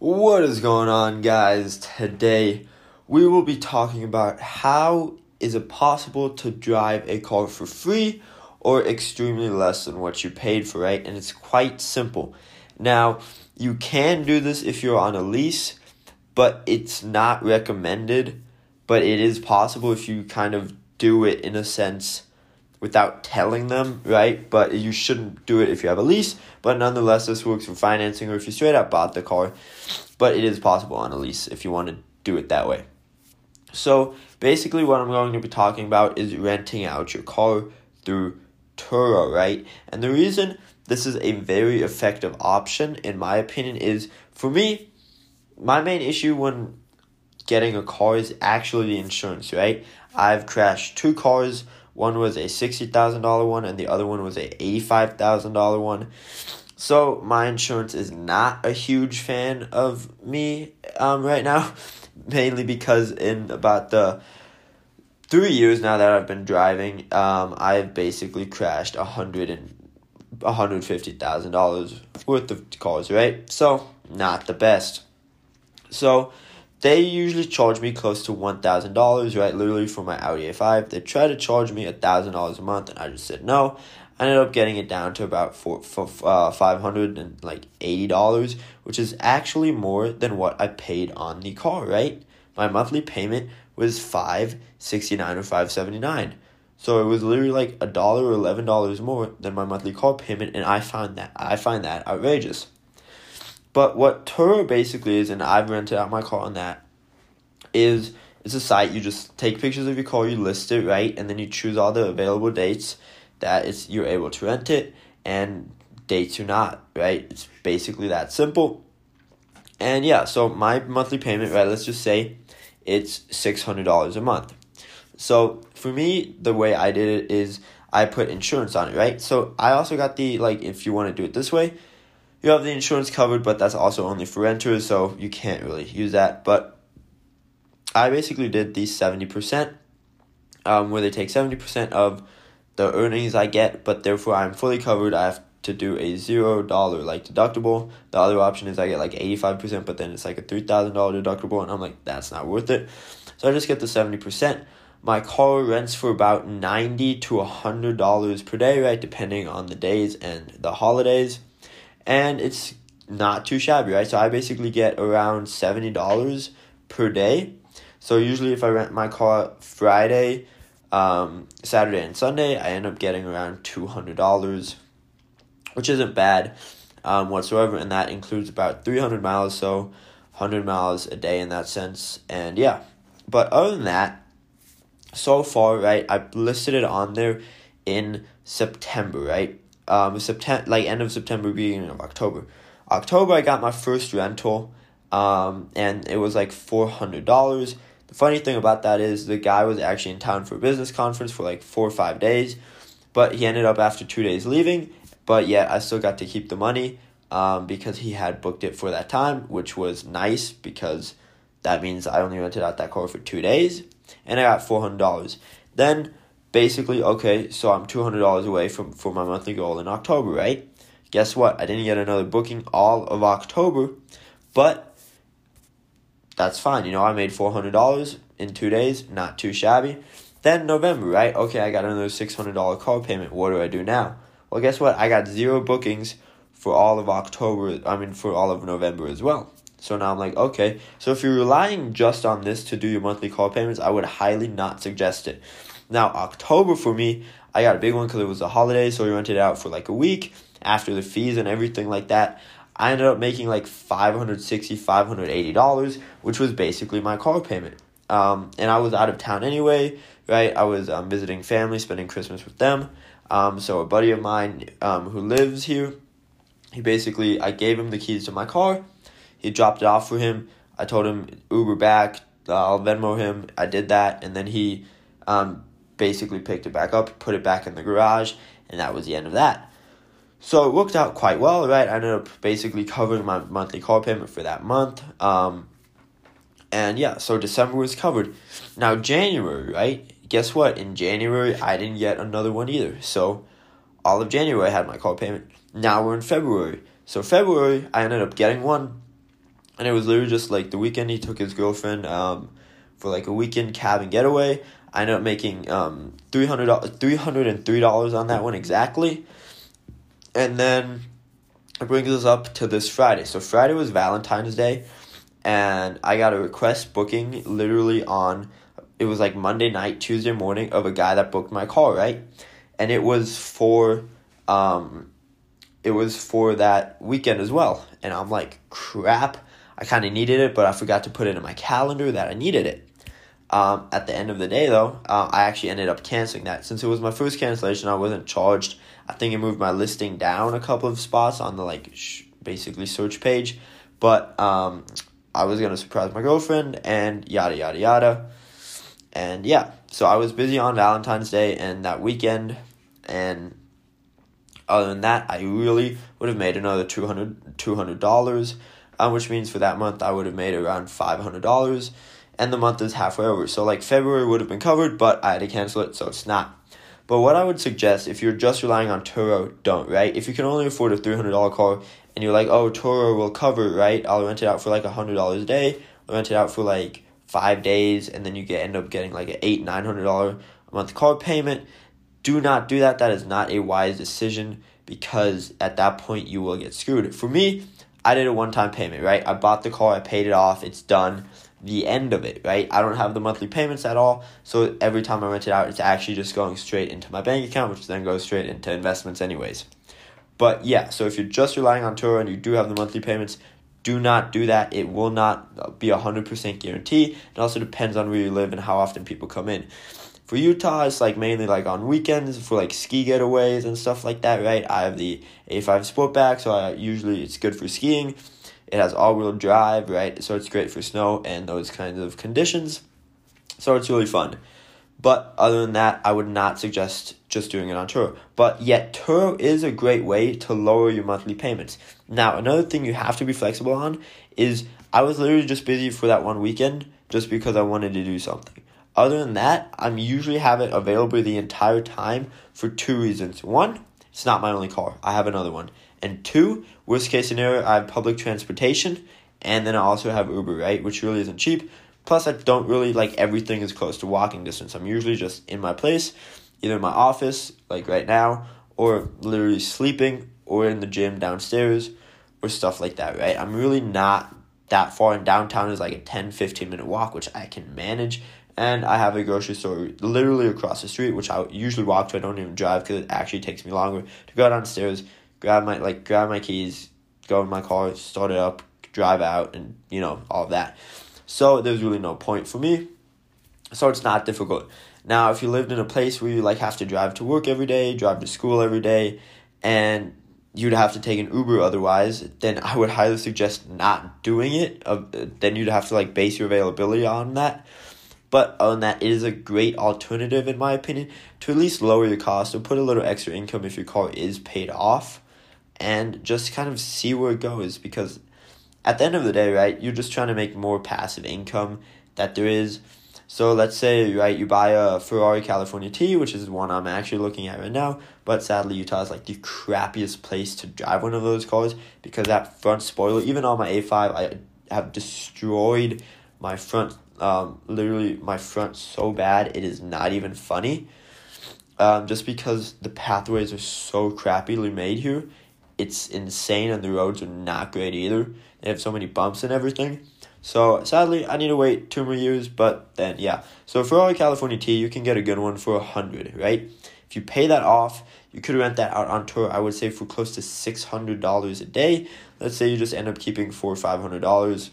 What is going on, guys? Today we will be talking about how is it possible to drive a car for free or extremely less than what you paid for, right? And it's quite simple. Now, you can do this if you're on a lease, but it's not recommended, but it is possible if you kind of do it in a sense without telling them, right? But you shouldn't do it if you have a lease. But nonetheless, this works for financing or if you straight up bought the car. But it is possible on a lease if you want to do it that way. So basically, what I'm going to be talking about is renting out your car through Turo, right? And the reason this is a very effective option, in my opinion, is for me, my main issue when getting a car is actually the insurance, right? I've crashed two cars one was a $60,000 one and the other one was a $85,000 one. So my insurance is not a huge fan of me um, right now, mainly because in about the three years now that I've been driving, um, I've basically crashed a hundred and hundred fifty thousand dollars worth of cars, right? So not the best. So they usually charge me close to one thousand dollars, right? Literally for my Audi A5. They try to charge me a thousand dollars a month, and I just said no. I ended up getting it down to about uh, five hundred and like eighty dollars, which is actually more than what I paid on the car. Right, my monthly payment was five sixty nine or five seventy nine. So it was literally like a dollar or eleven dollars more than my monthly car payment, and I find that I find that outrageous. But what Turo basically is, and I've rented out my car on that, is it's a site you just take pictures of your car, you list it right, and then you choose all the available dates that it's you're able to rent it and dates you're not, right? It's basically that simple. And yeah, so my monthly payment, right, let's just say it's six hundred dollars a month. So for me, the way I did it is I put insurance on it, right? So I also got the like if you want to do it this way, you have the insurance covered, but that's also only for renters, so you can't really use that. But I basically did the 70%, um, where they take 70% of the earnings I get, but therefore I'm fully covered. I have to do a zero dollar like deductible. The other option is I get like 85%, but then it's like a $3,000 deductible, and I'm like, that's not worth it. So I just get the 70%. My car rents for about 90 to $100 per day, right, depending on the days and the holidays and it's not too shabby, right? So I basically get around $70 per day. So usually if I rent my car Friday, um, Saturday and Sunday, I end up getting around $200, which isn't bad um, whatsoever, and that includes about 300 miles, so 100 miles a day in that sense. And yeah, but other than that, so far, right, I've listed it on there in September, right? Um, September, like end of September, beginning of October. October, I got my first rental, um, and it was like four hundred dollars. The funny thing about that is the guy was actually in town for a business conference for like four or five days, but he ended up after two days leaving. But yet, I still got to keep the money um, because he had booked it for that time, which was nice because that means I only rented out that car for two days, and I got four hundred dollars. Then basically, okay, so I'm $200 away from for my monthly goal in October, right? Guess what? I didn't get another booking all of October, but that's fine. You know, I made $400 in two days, not too shabby. Then November, right? Okay, I got another $600 car payment. What do I do now? Well, guess what? I got zero bookings for all of October, I mean, for all of November as well. So now I'm like, okay. So if you're relying just on this to do your monthly car payments, I would highly not suggest it. Now, October for me, I got a big one because it was a holiday, so we rented it out for like a week after the fees and everything like that. I ended up making like $560, $580, which was basically my car payment. Um, and I was out of town anyway, right? I was um, visiting family, spending Christmas with them. Um, so a buddy of mine um, who lives here, he basically, I gave him the keys to my car. He dropped it off for him. I told him Uber back. Uh, I'll Venmo him. I did that, and then he um, basically picked it back up, put it back in the garage, and that was the end of that. So it worked out quite well, right? I ended up basically covering my monthly car payment for that month. Um, and yeah, so December was covered. Now, January, right? Guess what? In January, I didn't get another one either. So all of January, I had my car payment. Now we're in February. So February, I ended up getting one. and it was literally just like the weekend he took his girlfriend um, for like a weekend cabin getaway. I ended up making um, $300, $303 on that one exactly. And then it brings us up to this Friday. So Friday was Valentine's Day, and I got a request booking literally on it was like Monday night, Tuesday morning of a guy that booked my car, right? And it was for um it was for that weekend as well. And I'm like, crap, I kind of needed it, but I forgot to put it in my calendar that I needed it. Um, at the end of the day, though, uh, I actually ended up canceling that. Since it was my first cancellation, I wasn't charged. I think it moved my listing down a couple of spots on the like sh- basically search page, but um, I was gonna surprise my girlfriend and yada yada yada, and yeah. So I was busy on Valentine's Day and that weekend, and other than that, I really would have made another $200, um, which means for that month I would have made around five hundred dollars and the month is halfway over. So like February would have been covered, but I had to cancel it, so it's not. But what I would suggest if you're just relying on Turo, don't, right? If you can only afford a $300 car and you're like, oh, Turo will cover, right? I'll rent it out for like $100 a day, I'll rent it out for like five days, and then you get end up getting like an eight, $900 a month car payment. Do not do that. That is not a wise decision because at that point you will get screwed. For me, I did a one time payment, right? I bought the car, I paid it off, it's done the end of it, right? I don't have the monthly payments at all, so every time I rent it out, it's actually just going straight into my bank account, which then goes straight into investments, anyways. But yeah, so if you're just relying on Turo and you do have the monthly payments, do not do that. It will not uh, be a 100% guarantee. It also depends on where you live and how often people come in. For Utah, it's like mainly like on weekends for like ski getaways and stuff like that, right? I have the A5 Sportback, so I usually it's good for skiing it has all wheel drive, right? So it's great for snow and those kinds of conditions. So it's really fun. But other than that, I would not suggest just doing it on Turo. But yet, Turo is a great way to lower your monthly payments. Now, another thing you have to be flexible on is I was literally just busy for that one weekend just because I wanted to do something. Other than that, I'm usually have it available the entire time for two reasons. One, it's not my only car. I have another one. And two, worst case scenario, I have public transportation, and then I also have Uber, right, which really isn't cheap. Plus, I don't really like everything is close to walking distance. I'm usually just in my place, either in my office, like right now, or literally sleeping, or in the gym downstairs, or stuff like that, right? I'm really not that far, and downtown is like a 10 15 minute walk, which I can manage. And I have a grocery store literally across the street, which I usually walk to. I don't even drive because it actually takes me longer to go downstairs, grab my like grab my keys, go in my car, start it up, drive out, and you know all of that. So there's really no point for me. So it's not difficult. Now, if you lived in a place where you like have to drive to work every day, drive to school every day, and you'd have to take an Uber otherwise, then I would highly suggest not doing it. Uh, then you'd have to like base your availability on that. But on that, it is a great alternative in my opinion to at least lower your cost or put a little extra income if your car is paid off and just kind of see where it goes because at the end of the day, right, you're just trying to make more passive income that there is. So let's say, right, you buy a Ferrari California T, which is one I'm actually looking at right now, but sadly Utah is like the crappiest place to drive one of those cars because that front spoiler, even on my A5, I have destroyed my front, um, literally my front so bad, it is not even funny. Um, just because the pathways are so crappily made here it's insane and the roads are not great either. They have so many bumps and everything. So sadly, I need to wait two more years, but then yeah. So Ferrari California T, you can get a good one for a hundred, right? If you pay that off, you could rent that out on Turo. I would say for close to six hundred dollars a day. Let's say you just end up keeping four or five hundred dollars,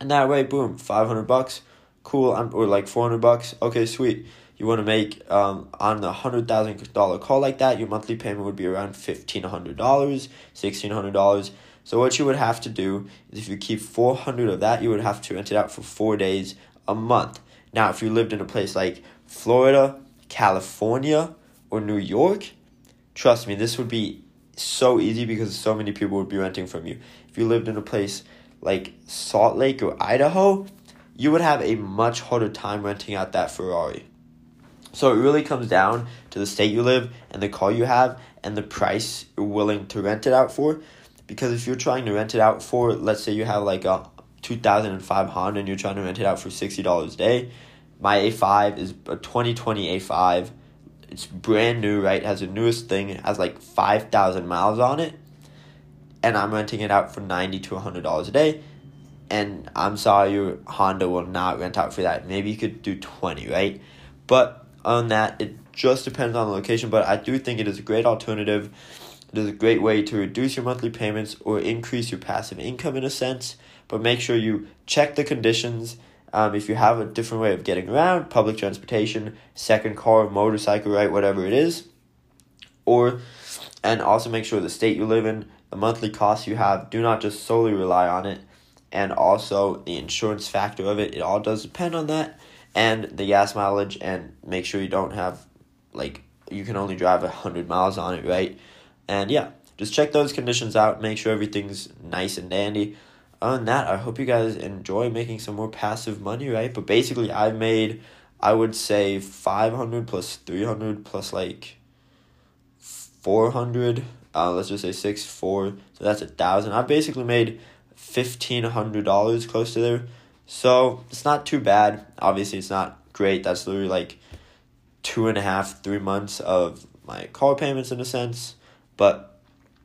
and that way, boom, five hundred bucks, cool. or like four hundred bucks. Okay, sweet you want to make um, on a hundred thousand dollar call like that, your monthly payment would be around fifteen hundred dollars, sixteen hundred dollars. So what you would have to do is if you keep four hundred of that, you would have to rent it out for four days a month. Now, if you lived in a place like Florida, California, or New York, trust me, this would be so easy because so many people would be renting from you. If you lived in a place like Salt Lake or Idaho, you would have a much harder time renting out that Ferrari. So it really comes down to the state you live and the car you have and the price you're willing to rent it out for. because if you're trying to rent it out for, let's say you have like a 2005 Honda and you're trying to rent it out for $60 a day, my A5 is a 2020 A5. It's brand new, right? It has the newest thing. It has like 5,000 miles on it. And I'm renting it out for 90 to $100 a day. And I'm sorry, your Honda will not rent out for that. Maybe you could do 20, right? But on that, it just depends on the location. But I do think it is a great alternative it is a great way to reduce your monthly payments or increase your passive income in a sense, but make sure you check the conditions. Um, if you have a different way of getting around, public transportation, second car, motorcycle, right, whatever it is, or and also make sure the state you live in, the monthly costs you have, do not just solely rely on it, and also the insurance factor of it. It all does depend on that, and the gas mileage, and make sure you don't have like you can only drive a hundred miles on it, right? And yeah, just check those conditions out. Make sure everything's nice and dandy. Other than that, I hope you guys enjoy making some more passive money, right? But basically, I've made, I would say, 500 plus 300 plus like 400. Uh, let's just say 6, 4. So that's a thousand. i've basically made $1,500 close to there. So it's not too bad. Obviously, it's not great. That's literally like two and a half, three months of my car payments in a sense. But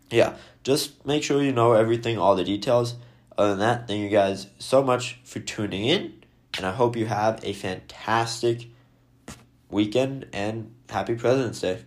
yeah, just make sure you know everything, all the details. Other than that, thank you guys so much for tuning in. And I hope you have a fantastic weekend and happy President's Day.